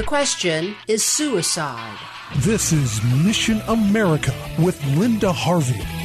The question is suicide. This is Mission America with Linda Harvey.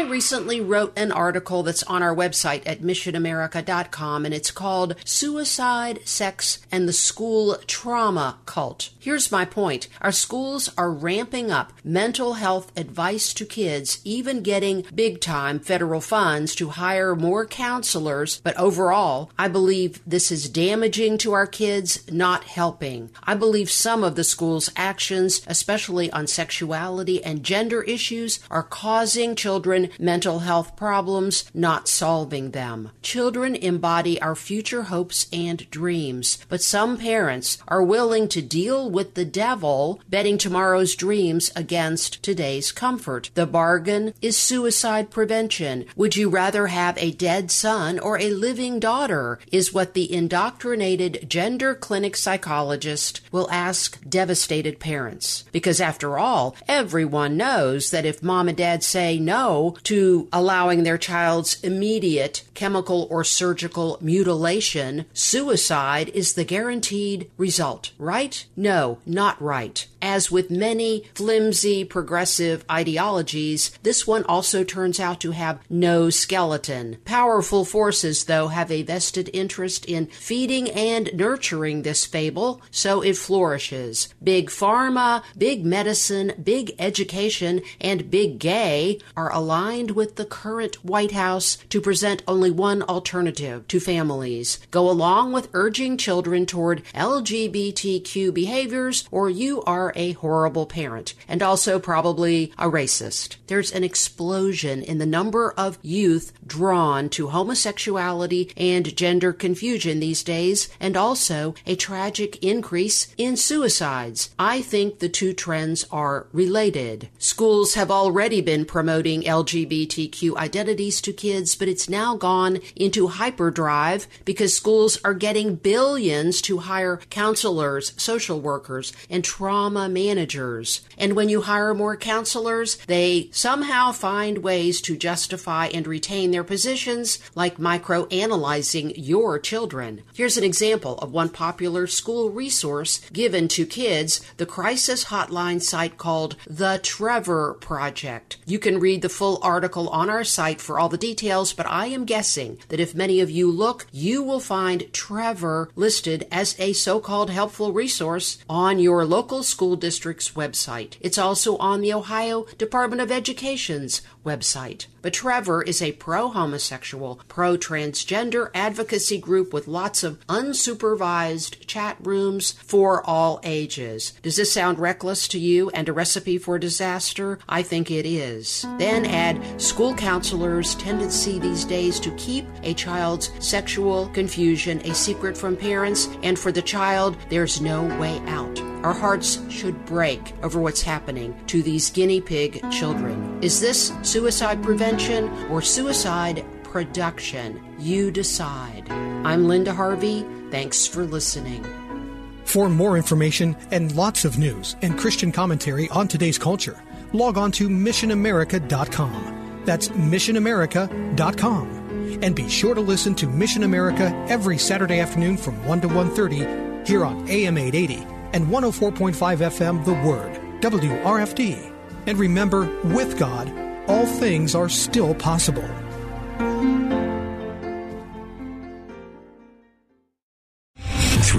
I recently wrote an article that's on our website at missionamerica.com and it's called Suicide, Sex, and the School Trauma Cult. Here's my point. Our schools are ramping up mental health advice to kids, even getting big time federal funds to hire more counselors. But overall, I believe this is damaging to our kids, not helping. I believe some of the school's actions, especially on sexuality and gender issues, are causing children mental health problems, not solving them. Children embody our future hopes and dreams, but some parents are willing to deal with the devil, betting tomorrow's dreams against today's comfort. The bargain is suicide prevention. Would you rather have a dead son or a living daughter? Is what the indoctrinated gender clinic psychologist will ask devastated parents. Because after all, everyone knows that if mom and dad say no to allowing their child's immediate chemical or surgical mutilation, suicide is the guaranteed result. Right? No, not right. As with many flimsy progressive ideologies, this one also turns out to have no skeleton. Powerful forces, though, have a vested interest in feeding and nurturing this fable, so it flourishes. Big pharma, big medicine, big education, and big gay are aligned with the current White House to present only one alternative to families. Go along with urging children toward LGBTQ behaviors, or you are a horrible parent, and also probably a racist. There's an explosion in the number of youth drawn to homosexuality and gender confusion these days, and also a tragic increase in suicides. I think the two trends are related. Schools have already been promoting LGBTQ identities to kids, but it's now gone into hyperdrive because schools are getting billions to hire counselors, social workers, and trauma managers. And when you hire more counselors, they somehow find ways to justify and retain their positions, like microanalyzing your children. Here's an example of one popular school resource given to kids the crisis hotline site called The Trevor Project. You can read the full article on our site for all the details, but I am guessing that if many of you look, you will find Trevor listed as a so called helpful resource on your local school district's website. It's also on the Ohio Department of Education's website. But Trevor is a pro homosexual, pro transgender advocacy group with lots of unsupervised chat rooms for all ages. Does this sound reckless to you and a recipe for disaster? I think it is. Then add school counselors' tendency these days to keep a child's sexual confusion a secret from parents, and for the child, there's no way out. Our hearts should break over what's happening to these guinea pig children. Is this suicide prevention or suicide production? You decide. I'm Linda Harvey. Thanks for listening. For more information and lots of news and Christian commentary on today's culture, log on to missionamerica.com. That's missionamerica.com. And be sure to listen to Mission America every Saturday afternoon from 1 to 1:30 here on AM 880 and 104.5 FM The Word, WRFD. And remember, with God, all things are still possible.